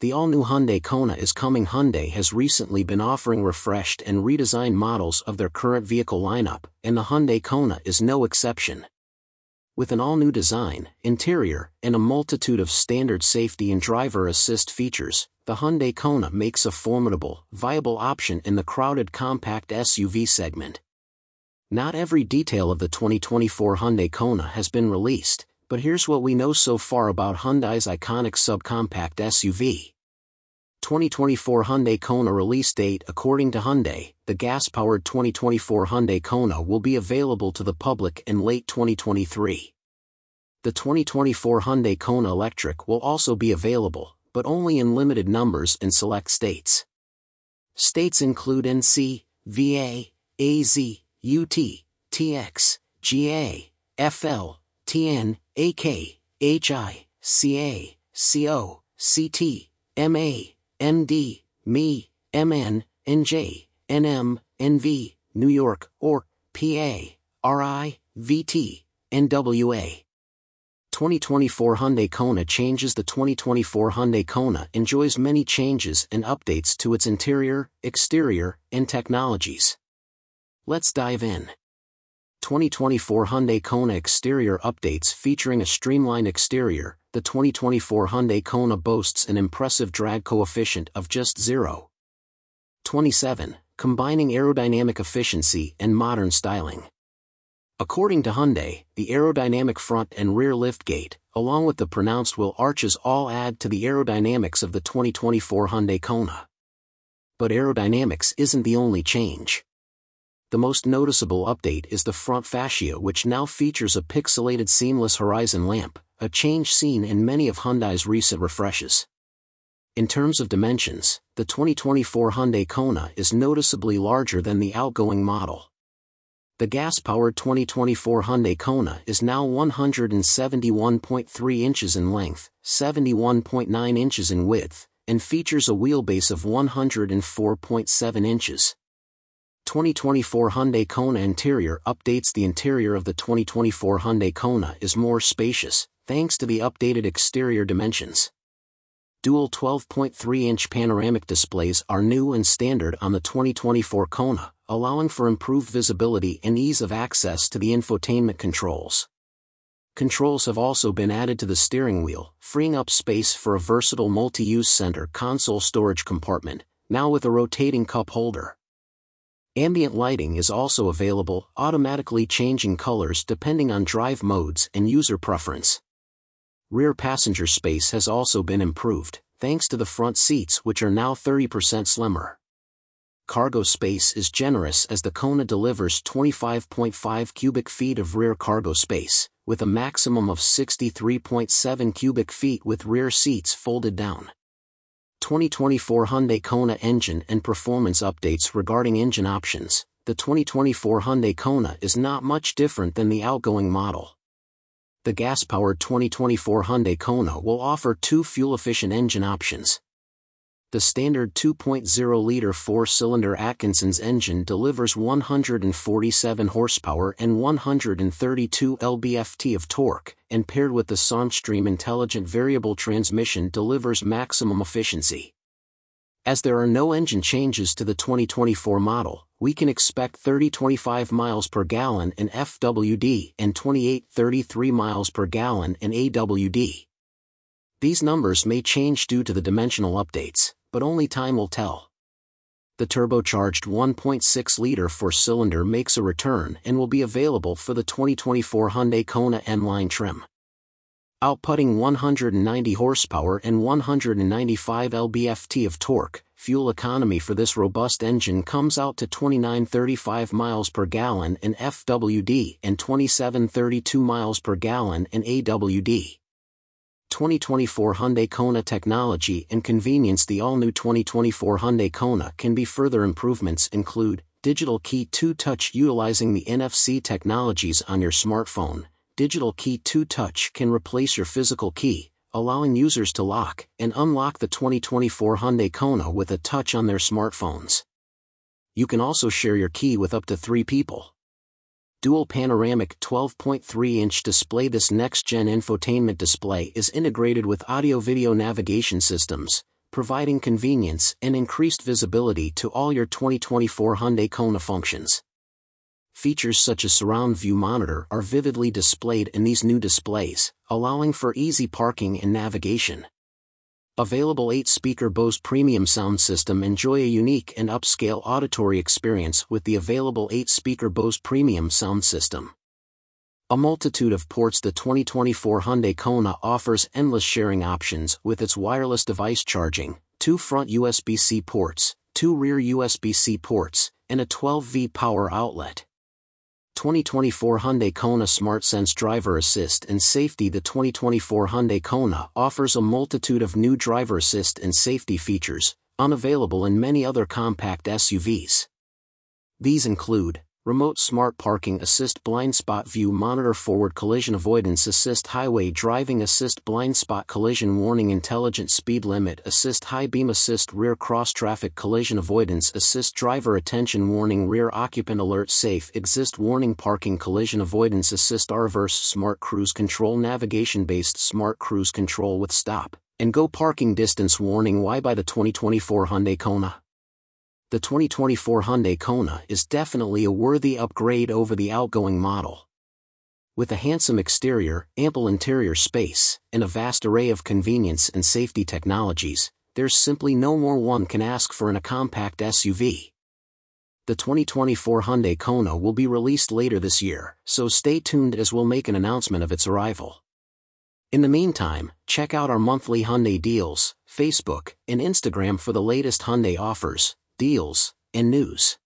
The all-new Hyundai Kona is coming Hyundai has recently been offering refreshed and redesigned models of their current vehicle lineup, and the Hyundai Kona is no exception. With an all-new design, interior, and a multitude of standard safety and driver assist features, the Hyundai Kona makes a formidable, viable option in the crowded compact SUV segment. Not every detail of the 2024 Hyundai Kona has been released, but here's what we know so far about Hyundai's iconic subcompact SUV. 2024 Hyundai Kona release date According to Hyundai, the gas-powered 2024 Hyundai Kona will be available to the public in late 2023. The 2024 Hyundai Kona Electric will also be available, but only in limited numbers in select states. States include NC, VA, AZ, UT, TX, GA, FL, TN, AK, HI, CA, CO, CT, MA, MD, ME, MN, NJ, NM, NV, New York, or PA, RI, VT, NWA. 2024 Hyundai Kona changes The 2024 Hyundai Kona enjoys many changes and updates to its interior, exterior, and technologies. Let's dive in. 2024 Hyundai Kona exterior updates featuring a streamlined exterior, the 2024 Hyundai Kona boasts an impressive drag coefficient of just 0. 27, combining aerodynamic efficiency and modern styling. According to Hyundai, the aerodynamic front and rear liftgate, along with the pronounced wheel arches all add to the aerodynamics of the 2024 Hyundai Kona. But aerodynamics isn't the only change the most noticeable update is the front fascia which now features a pixelated seamless horizon lamp, a change seen in many of Hyundai's recent refreshes. In terms of dimensions, the 2024 Hyundai Kona is noticeably larger than the outgoing model. The gas-powered 2024 Hyundai Kona is now 171.3 inches in length, 71.9 inches in width, and features a wheelbase of 104.7 inches. 2024 Hyundai Kona interior updates The interior of the 2024 Hyundai Kona is more spacious, thanks to the updated exterior dimensions. Dual 12.3-inch panoramic displays are new and standard on the 2024 Kona, allowing for improved visibility and ease of access to the infotainment controls. Controls have also been added to the steering wheel, freeing up space for a versatile multi-use center console storage compartment, now with a rotating cup holder. Ambient lighting is also available, automatically changing colors depending on drive modes and user preference. Rear passenger space has also been improved, thanks to the front seats which are now 30% slimmer. Cargo space is generous as the Kona delivers 25.5 cubic feet of rear cargo space, with a maximum of 63.7 cubic feet with rear seats folded down. 2024 Hyundai Kona engine and performance updates regarding engine options. The 2024 Hyundai Kona is not much different than the outgoing model. The gas-powered 2024 Hyundai Kona will offer two fuel-efficient engine options. The standard 2.0-liter four-cylinder Atkinson's engine delivers 147 horsepower and 132 lb-ft of torque, and paired with the Smartstream intelligent variable transmission delivers maximum efficiency. As there are no engine changes to the 2024 model, we can expect 30-25 miles per gallon in FWD and 28-33 miles per gallon in AWD. These numbers may change due to the dimensional updates, but only time will tell. The turbocharged 1.6-liter four-cylinder makes a return and will be available for the 2024 Hyundai Kona N Line trim. Outputting 190 horsepower and 195 lb-ft of torque, fuel economy for this robust engine comes out to 2935 miles per gallon in FWD and 2732 miles per gallon in AWD. 2024 Hyundai Kona technology and convenience The all-new 2024 Hyundai Kona can be further improvements include Digital Key 2 Touch utilizing the NFC technologies on your smartphone. Digital Key 2 Touch can replace your physical key, allowing users to lock and unlock the 2024 Hyundai Kona with a touch on their smartphones. You can also share your key with up to three people dual panoramic 12.3-inch display This next-gen infotainment display is integrated with audio-video navigation systems, providing convenience and increased visibility to all your 2024 Hyundai Kona functions. Features such as surround view monitor are vividly displayed in these new displays, allowing for easy parking and navigation. Available 8-speaker Bose premium sound system enjoy a unique and upscale auditory experience with the available 8-speaker Bose premium sound system. A multitude of ports The 2024 Hyundai Kona offers endless sharing options with its wireless device charging, two front USB-C ports, two rear USB-C ports, and a 12V power outlet. 2024 Hyundai Kona SmartSense Driver Assist and Safety The 2024 Hyundai Kona offers a multitude of new driver assist and safety features, unavailable in many other compact SUVs. These include Remote Smart Parking Assist Blind Spot View Monitor Forward Collision Avoidance Assist Highway Driving Assist Blind Spot Collision Warning Intelligent Speed Limit Assist High Beam Assist Rear Cross Traffic Collision Avoidance Assist Driver Attention Warning Rear Occupant Alert Safe Exit Warning Parking Collision Avoidance Assist Reverse Smart Cruise Control Navigation Based Smart Cruise Control with Stop and Go Parking Distance Warning Why buy the 2024 Hyundai Kona the 2024 Hyundai Kona is definitely a worthy upgrade over the outgoing model. With a handsome exterior, ample interior space, and a vast array of convenience and safety technologies, there's simply no more one can ask for in a compact SUV. The 2024 Hyundai Kona will be released later this year, so stay tuned as we'll make an announcement of its arrival. In the meantime, check out our monthly Hyundai deals, Facebook, and Instagram for the latest Hyundai offers, deals, and news.